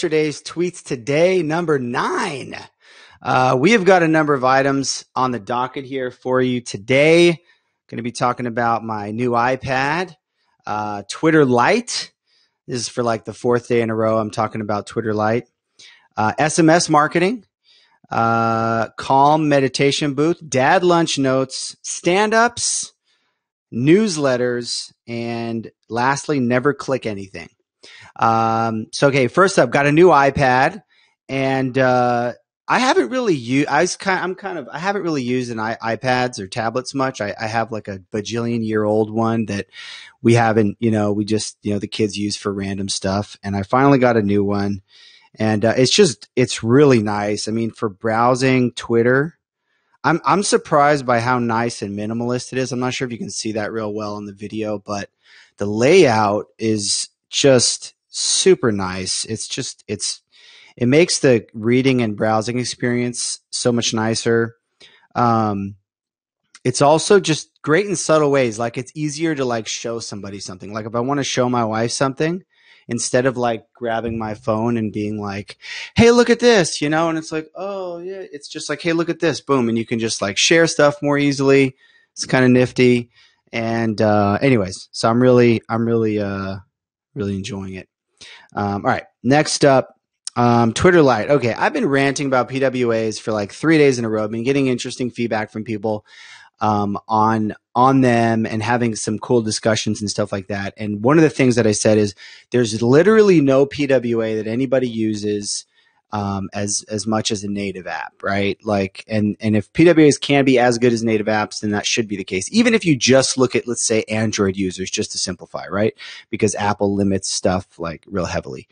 yesterday's tweets today, number nine. Uh, we have got a number of items on the docket here for you today. Going to be talking about my new iPad, uh, Twitter Lite. This is for like the fourth day in a row. I'm talking about Twitter Lite, uh, SMS marketing, uh, calm meditation booth, dad lunch notes, stand ups, newsletters, and lastly, never click anything. Um, so, okay, first up, got a new iPad, and uh, I haven't really used. I was kind. I'm kind of. I haven't really used an iPads or tablets much. I, I have like a bajillion year old one that we haven't. You know, we just you know the kids use for random stuff, and I finally got a new one, and uh, it's just it's really nice. I mean, for browsing Twitter. I'm I'm surprised by how nice and minimalist it is. I'm not sure if you can see that real well in the video, but the layout is just super nice. It's just it's it makes the reading and browsing experience so much nicer. Um, it's also just great in subtle ways. Like it's easier to like show somebody something. Like if I want to show my wife something, instead of like grabbing my phone and being like, "Hey, look at this," you know, and it's like, "Oh yeah," it's just like, "Hey, look at this," boom, and you can just like share stuff more easily. It's kind of nifty. And uh, anyways, so I'm really, I'm really, uh, really enjoying it. Um, all right, next up, um, Twitter Lite. Okay, I've been ranting about PWAs for like three days in a row. I've been getting interesting feedback from people um, on on them and having some cool discussions and stuff like that. And one of the things that I said is there's literally no PWA that anybody uses um, as as much as a native app, right? Like, and and if PWAs can be as good as native apps, then that should be the case. Even if you just look at, let's say, Android users, just to simplify, right? Because Apple limits stuff like real heavily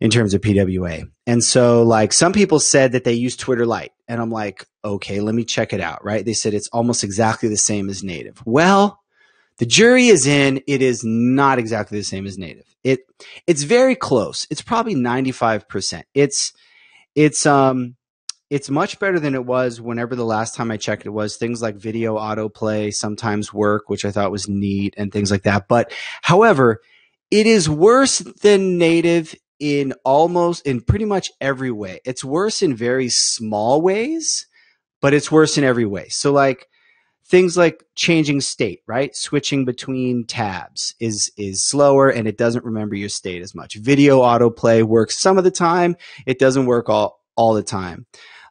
in terms of PWA. And so, like, some people said that they use Twitter Lite, and I'm like, okay, let me check it out, right? They said it's almost exactly the same as native. Well, the jury is in. It is not exactly the same as native. It it's very close. It's probably 95%. It's it's um it's much better than it was whenever the last time I checked it was. Things like video autoplay sometimes work, which I thought was neat and things like that. But however, it is worse than native in almost in pretty much every way. It's worse in very small ways, but it's worse in every way. So like things like changing state, right? Switching between tabs is is slower and it doesn't remember your state as much. Video autoplay works some of the time, it doesn't work all all the time.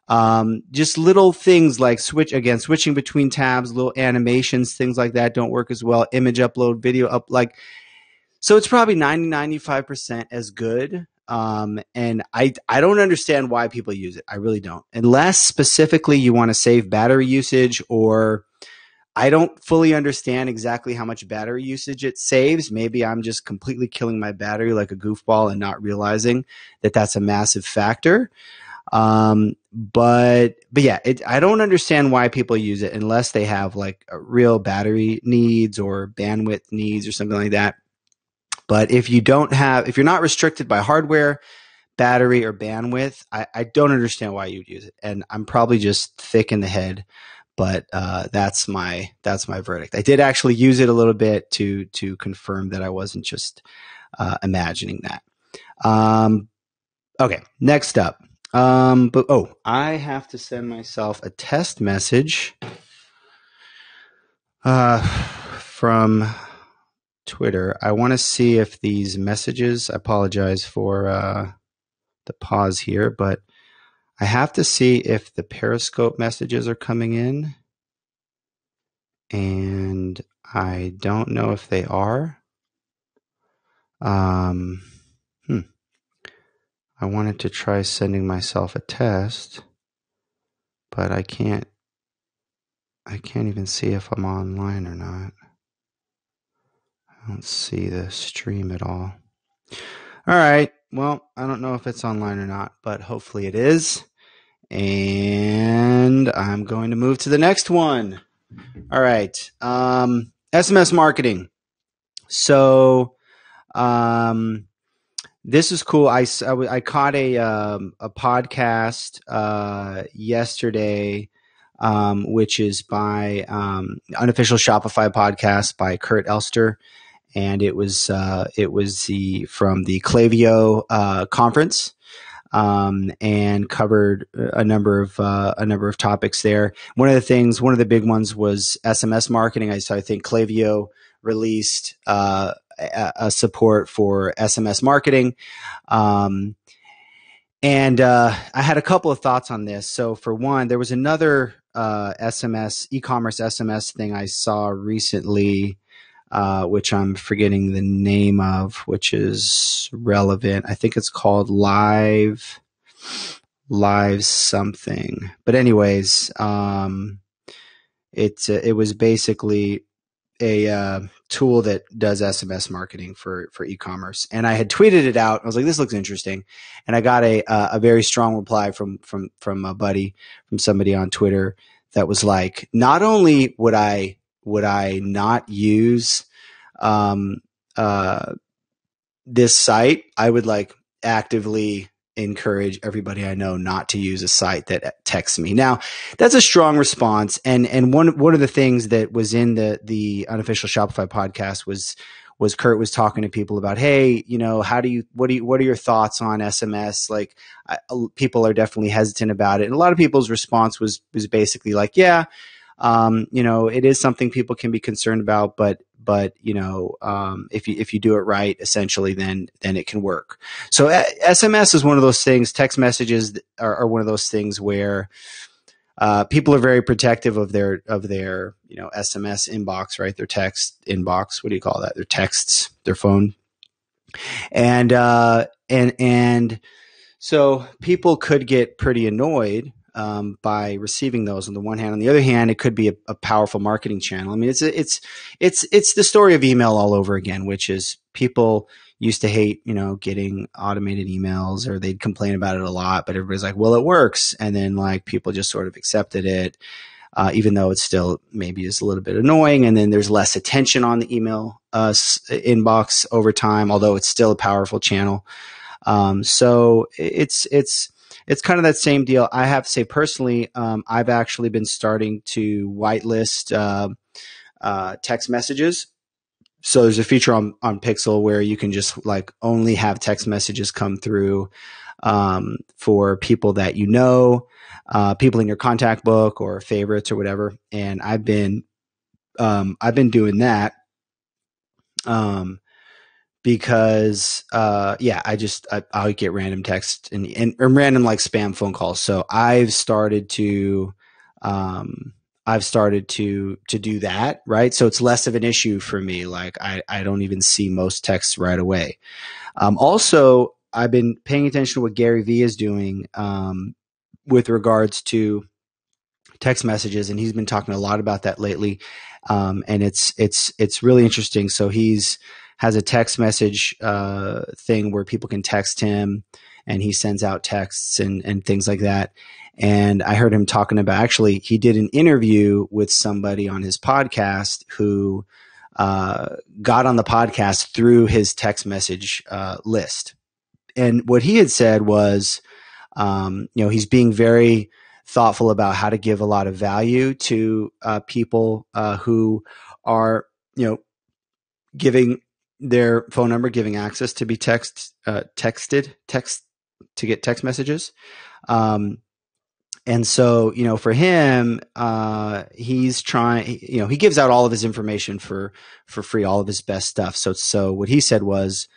Um, just little things like switch again, switching between tabs, little animations, things like that don't work as well. Image upload, video up, like so it's probably 90 95% as good. Um, and I I don't understand why people use it. I really don't. Unless specifically you want to save battery usage or I don't fully understand exactly how much battery usage it saves. Maybe I'm just completely killing my battery like a goofball and not realizing that that's a massive factor. Um, but but yeah, it, I don't understand why people use it unless they have like a real battery needs or bandwidth needs or something like that. But if you don't have, if you're not restricted by hardware, battery, or bandwidth, I, I don't understand why you'd use it. And I'm probably just thick in the head but uh, that's my that's my verdict. I did actually use it a little bit to to confirm that I wasn't just uh, imagining that. Um, okay, next up. Um, but oh, I have to send myself a test message uh, from Twitter. I want to see if these messages. I apologize for uh, the pause here, but I have to see if the Periscope messages are coming in. And I don't know if they are. Um, hmm. I wanted to try sending myself a test, but I can't. I can't even see if I'm online or not. I don't see the stream at all. All right. Well, I don't know if it's online or not, but hopefully it is. And I'm going to move to the next one. All right. Um, SMS marketing. So, um, this is cool. I, I, I caught a, um, a podcast uh, yesterday, um, which is by um, unofficial Shopify podcast by Kurt Elster and it was uh, it was the from the Klaviyo uh, conference. Um, and covered a number of uh, a number of topics there. One of the things, one of the big ones was SMS marketing. I so I think Klaviyo released uh, a, a, support for SMS marketing. Um, and uh, I had a couple of thoughts on this. So, for one, there was another uh, SMS, e commerce SMS thing I saw recently, uh, which I'm forgetting the name of, which is relevant. I think it's called Live, Live something. But, anyways, um, it, it was basically a uh, tool that does SMS marketing for for e-commerce, and I had tweeted it out. I was like, "This looks interesting," and I got a uh, a very strong reply from from from a buddy from somebody on Twitter that was like, "Not only would I would I not use um, uh, this site, I would like actively encourage everybody I know not to use a site that texts me. Now, that's a strong response, and and one one of the things that was in the the unofficial Shopify podcast was was Kurt was talking to people about, hey, you know, how do you what do you what are your thoughts on SMS? Like, I, people are definitely hesitant about it, and a lot of people's response was was basically like, yeah. Um, you know, it is something people can be concerned about, but but you know um, if you if you do it right essentially then then it can work. So sms is one of those things. Text messages are, are one of those things where uh, people are very protective of their of their you know sms inbox right? Their text inbox. What do you call that? Their texts their phone. And uh and and so people could get pretty annoyed um, by receiving those on the one hand. On the other hand, it could be a, a, powerful marketing channel. I mean, it's it's it's it's the story of email all over again, which is people used to hate you know getting automated emails or they'd complain about it a lot, but everybody's like, well, it works, and then like people just sort of accepted it. Uh, even though it's still maybe is a little bit annoying, and then there's less attention on the email uh, inbox over time, although it's still a powerful channel. Um, so it's it's it's kind of that same deal. I have to say personally, um, I've actually been starting to whitelist uh, uh, text messages. So there's a feature on on Pixel where you can just like only have text messages come through um, for people that you know, uh, people in your contact book or favorites or whatever. And I've been um, I've been doing that. Um, because uh, yeah, I just I, I get random text and, and random like spam phone calls. So I've started to um, I've started to to do that, right? So it's less of an issue for me. Like I I don't even see most texts right away. Um, also, I've been paying attention to what Gary Vee is doing um, with regards to text messages, and he's been talking a lot about that lately. Um, and it's it's it's really interesting. So he's has a text message uh, thing where people can text him and he sends out texts and, and things like that. And I heard him talking about actually, he did an interview with somebody on his podcast who uh, got on the podcast through his text message uh, list. And what he had said was, um, you know, he's being very thoughtful about how to give a lot of value to uh, people uh, who are, you know, giving their phone number giving access to be text uh, texted text to get text messages um, and so you know for him uh, he's trying you know he gives out all of his information for for free all of his best stuff so so what he said was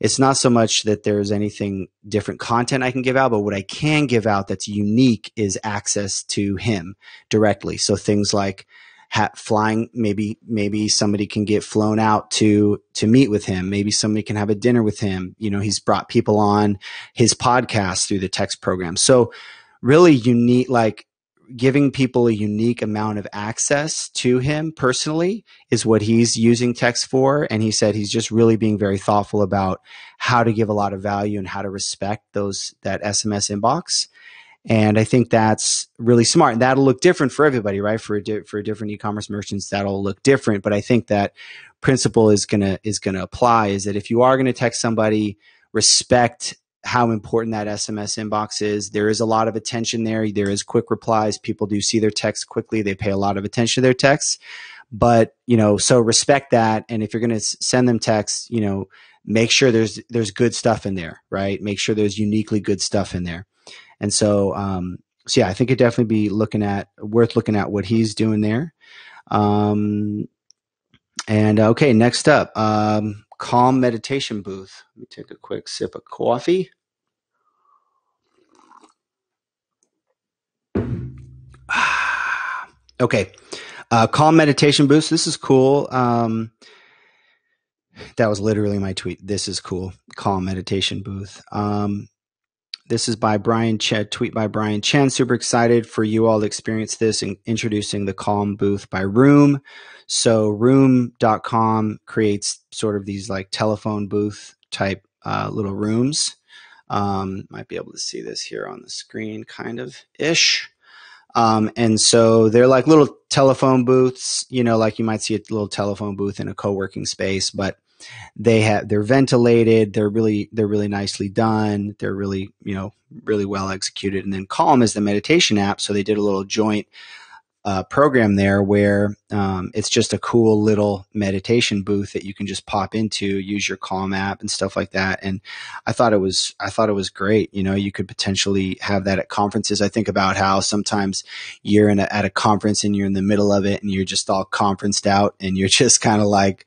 it's not so much that there's anything different content I can give out, but what I can give out that's unique is access to him directly. So things like ha- flying maybe maybe somebody can get flown out to to meet with him. Maybe somebody can have a dinner with him. You know he's brought people on his podcast through the text program. So really unique like giving people a unique amount of access to him personally is what he's using text for. And he said he's just really being very thoughtful about how to give a lot of value and how to respect those that sms inbox and I think that's really smart. And that'll look different for everybody, right? For di- for different e-commerce merchants, that'll look different. But I think that principle is gonna is gonna apply. Is that if you are gonna text somebody, respect how important that SMS inbox is. There is a lot of attention there. There is quick replies. People do see their texts quickly. They pay a lot of attention to their texts. but you know, so respect that. And if you're going to send them texts, you know, make sure there's there's good stuff in there, right? Make sure there's uniquely good stuff in there. And so, um, so yeah, I think it definitely be looking at worth looking at what he's doing there. Um, and uh, okay, next up, um, calm meditation booth. Let me take a quick sip of coffee. okay, uh, calm meditation booth. This is cool. Um, that was literally my tweet. This is cool. Calm meditation booth. Um, this is by Brian Chen, tweet by Brian Chen. Super excited for you all to experience this and introducing the Calm booth by Room. So room.com creates sort of these like telephone booth type uh, little rooms. Um, might be able to see this here on the screen, kind of ish. Um, and so they're like little telephone booths, you know, like you might see a little telephone booth in a co-working space, but they have they're ventilated they're really they're really nicely done they're really you know really well executed. And then calm is the meditation app so they did a little joint uh, program there where um, it's just a cool little meditation booth that you can just pop into, use your Calm app and stuff like that. And I thought it was I thought it was great. You know, you could potentially have that at conferences. I think about how sometimes you're in a, at a conference and you're in the middle of it and you're just all conferenced out and you're just kind of like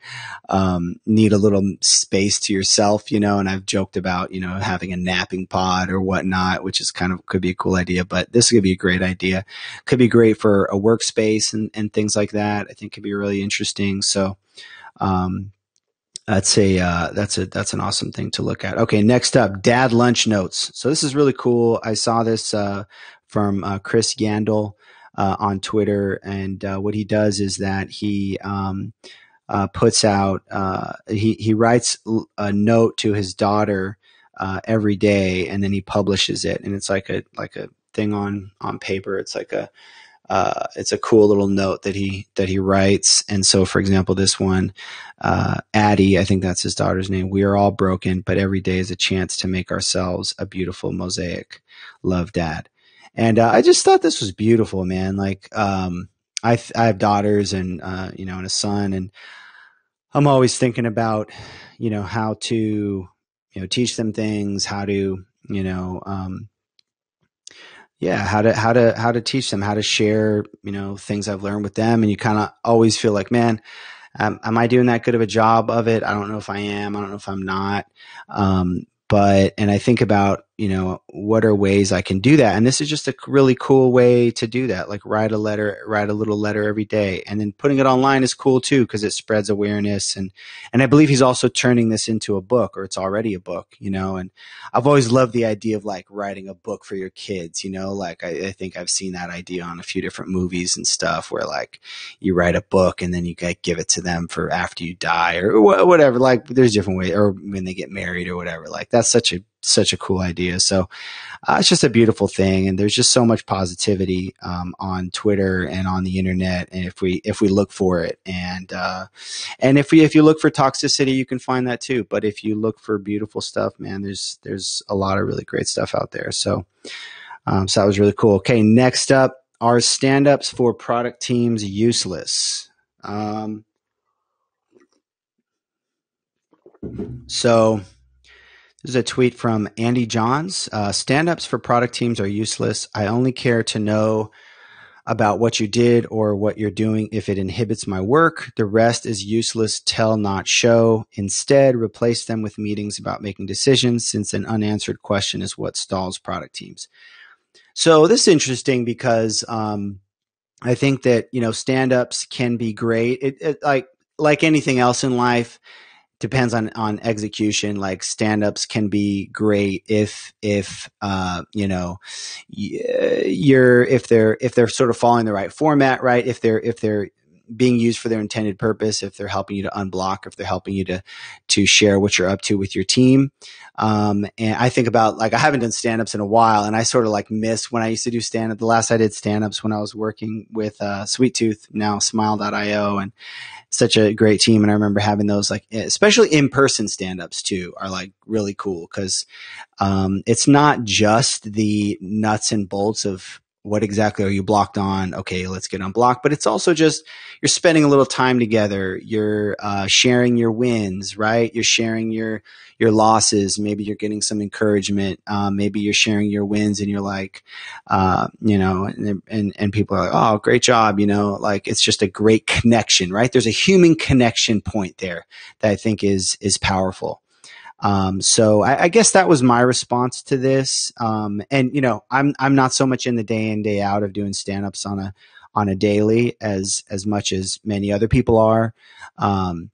um, need a little space to yourself. You know, and I've joked about you know having a napping pod or whatnot, which is kind of could be a cool idea. But this could be a great idea. Could be great for a workspace and, and things like that. I think could be really interesting. So, um, that's a uh, that's a that's an awesome thing to look at. Okay, next up, dad lunch notes. So this is really cool. I saw this uh, from uh, Chris Yandel uh, on Twitter, and uh, what he does is that he um, uh, puts out he he writes a note to his daughter every day, and then he publishes it, and it's like a like a thing on on paper. It's like a uh, it's a cool little note that he that he writes. And so, for example, this one, uh, Addie, I think that's his daughter's name. We are all broken, but every day is a chance to make ourselves a beautiful mosaic. Love, Dad. And uh, I just thought this was beautiful, man. Like, um, I I have daughters and uh, you know and a son, and I'm always thinking about you know how to you know teach them things, how to you know um, yeah how to how to how to teach them how to share you know things i've learned with them. And you kind of always feel like man um, am i doing that good of a job of it? I don't know if i am. I don't know if i'm not. Um, but and i think about you know what are ways i can do that? And this is just a really cool way to do that like write a letter write a little letter every day. And then putting it online is cool too because it spreads awareness and and i believe he's also turning this into a book or it's already a book you know? And i've always loved the idea of like writing a book for your kids you know? Like i, I think i've seen that idea on a few different movies and stuff where like you write a book and then you give it to them for after you die or whatever like there's different ways or when they get married or whatever like that's such a such a cool idea. So uh, it's just a beautiful thing, and there's just so much positivity um, on Twitter and on the internet. And if we if we look for it, and uh, and if we if you look for toxicity, you can find that too. But if you look for beautiful stuff, man, there's there's a lot of really great stuff out there. So um, so that was really cool. Okay, next up. Are stand ups for product teams useless? Um, so this is a tweet from Andy Johns. Uh, Stand ups for product teams are useless. I only care to know about what you did or what you're doing if it inhibits my work. The rest is useless, tell, not show. Instead, replace them with meetings about making decisions since an unanswered question is what stalls product teams. So this is interesting because um, I think that, you know, stand ups can be great. It, it, like, like anything else in life, depends on on execution. Like stand-ups can be great if if uh you know you're if they're if they're sort of following the right format right? If they're if they're being used for their intended purpose if they're helping you to unblock if they're helping you to to share what you're up to with your team um, and i think about like i haven't done stand-ups in a while and i sort of like miss when i used to do stand-up the last i did stand-ups when i was working with uh, sweet tooth now smile.io and such a great team. And I remember having those like, especially in person stand ups too are like really cool because, um, it's not just the nuts and bolts of what exactly are you blocked on? Okay, let's get unblocked. But it's also just you're spending a little time together. You're uh, sharing your wins, right? You're sharing your your losses. Maybe you're getting some encouragement. Um, maybe you're sharing your wins, and you're like, uh, you know, and, and and people are like, oh, great job, you know, like it's just a great connection, right? There's a human connection point there that I think is is powerful. Um, so I, I, guess that was my response to this. Um, and you know, I'm I'm not so much in the day in day out of doing stand ups on a on a daily as as much as many other people are. Um,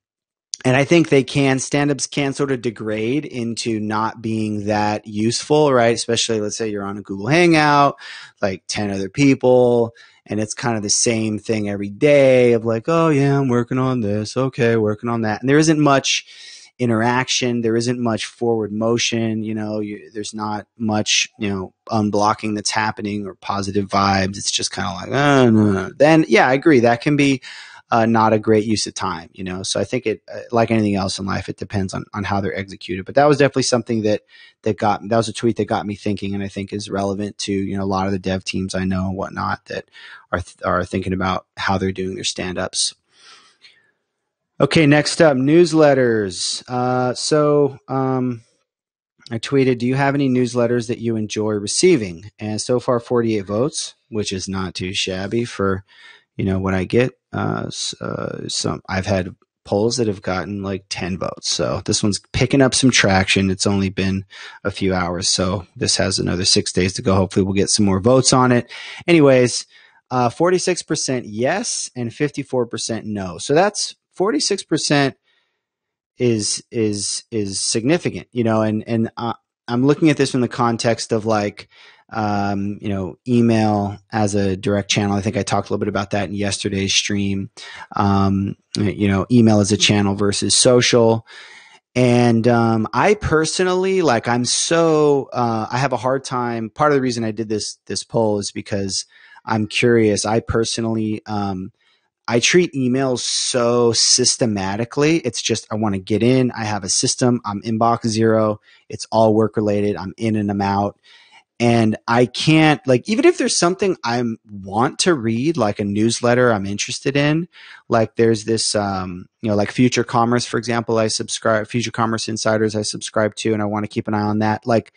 and I think they can stand ups can sort of degrade into not being that useful, right? Especially let's say you're on a Google Hangout, like 10 other people, and it's kind of the same thing every day of like, oh yeah, I'm working on this. Okay, working on that. And there isn't much interaction. There isn't much forward motion. You know, you, there's not much, you know, unblocking that's happening or positive vibes. It's just kind of like, oh, no, no. then yeah, I agree. That can be uh, not a great use of time, you know? So I think it, uh, like anything else in life, it depends on, on how they're executed. But that was definitely something that, that got, that was a tweet that got me thinking and I think is relevant to, you know, a lot of the dev teams I know and whatnot that are, th- are thinking about how they're doing their stand ups. Okay, next up, newsletters. Uh, so um, I tweeted, "Do you have any newsletters that you enjoy receiving?" And so far, 48 votes, which is not too shabby for you know what I get. Uh, uh, some I've had polls that have gotten like 10 votes. So this one's picking up some traction. It's only been a few hours, so this has another six days to go. Hopefully, we'll get some more votes on it. Anyways. Uh, 46% yes and 54% no. So that's 46% is is is significant, you know, and and uh, I'm looking at this from the context of like um, you know, email as a direct channel. I think I talked a little bit about that in yesterday's stream. Um, you know, email as a channel versus social. And um, I personally, like, I'm so uh, I have a hard time. Part of the reason I did this this poll is because I'm curious. I personally um, I treat emails so systematically. It's just I want to get in. I have a system. I'm inbox zero. It's all work related. I'm in and I'm out. And I can't like even if there's something I want to read, like a newsletter I'm interested in, like there's this um, you know, like Future Commerce, for example, I subscribe Future Commerce Insiders I subscribe to and I want to keep an eye on that. Like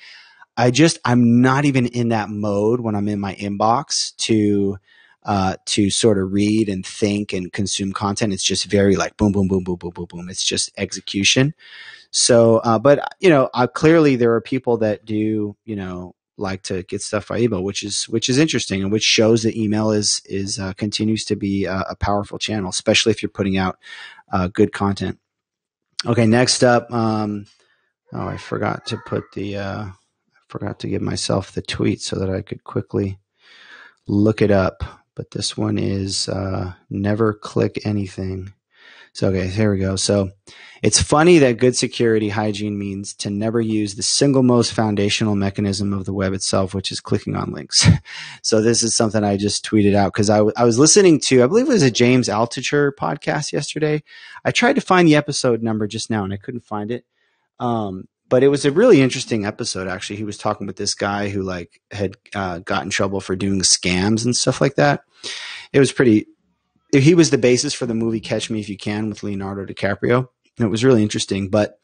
I just I'm not even in that mode when I'm in my inbox to uh, to sort of read and think and consume content. It's just very like boom, boom, boom, boom, boom, boom, boom. It's just execution. So, uh, but you know, uh, clearly there are people that do, you know, like to get stuff by email, which is which is interesting and which shows that email is is uh, continues to be a, a, powerful channel, especially if you're putting out uh, good content. Okay, next up. Um, oh, I forgot to put the uh, I forgot to give myself the tweet so that I could quickly look it up but this one is uh, never click anything. So, okay, here we go. So, it's funny that good security hygiene means to never use the single most foundational mechanism of the web itself, which is clicking on links. so, this is something I just tweeted out because I, w- I was listening to, I believe it was a James Altucher podcast yesterday. I tried to find the episode number just now and I couldn't find it. Um, but it was a really interesting episode actually. He was talking with this guy who like had uh, got in trouble for doing scams and stuff like that. It was pretty he was the basis for the movie catch me if you can with leonardo dicaprio. And it was really interesting but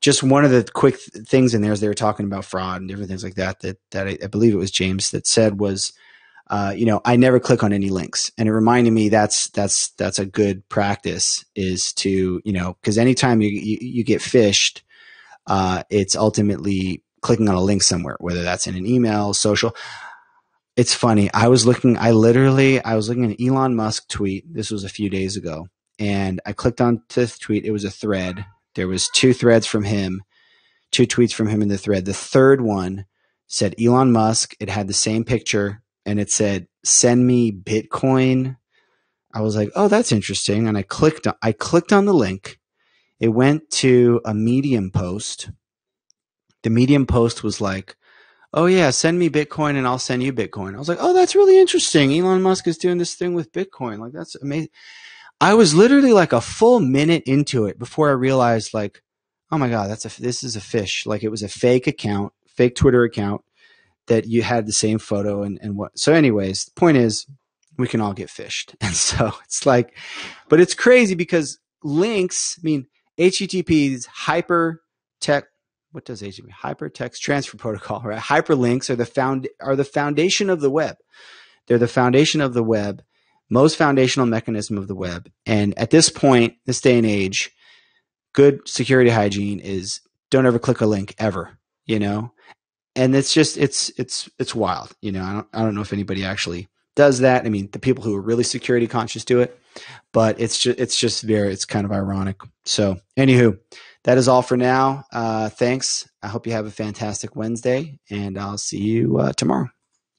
just one of the quick th- things in there is they were talking about fraud and different things like that that, that I, I believe it was james that said was uh, you know, I never click on any links, and it reminded me that's that's that's a good practice is to you know because anytime you, you, you get phished, uh, it's ultimately clicking on a link somewhere, whether that's in an email, social. It's funny. I was looking, I literally, I was looking at an Elon Musk tweet. This was a few days ago. And I clicked on this tweet. It was a thread. There was two threads from him, two tweets from him in the thread. The third one said Elon Musk. It had the same picture and it said, send me Bitcoin. I was like, oh, that's interesting. And I clicked, on, I clicked on the link it went to a Medium post. The Medium post was like, oh yeah, send me Bitcoin and I'll send you Bitcoin. I was like, oh, that's really interesting. Elon Musk is doing this thing with Bitcoin. Like that's amazing. I was literally like a full minute into it before I realized like, oh my God, that's a, this is a phish. Like it was a fake account, fake Twitter account that you had the same photo and, and what. So, anyways, the point is, we can all get phished. And so it's like, but it's crazy because links, I mean, HTTP is hyper tech. What does HTTP? Hypertext transfer protocol, right? Hyperlinks are the found are the foundation of the web. They're the foundation of the web, most foundational mechanism of the web. And at this point, this day and age, good security hygiene is don't ever click a link ever, you know? And it's just it's it's it's wild, you know. I don't I don't know if anybody actually does that. I mean, the people who are really security conscious do it, but it's just it's just very it's kind of ironic. So, anywho, that is all for now. Uh, thanks. I hope you have a fantastic Wednesday, and I'll see you uh, tomorrow.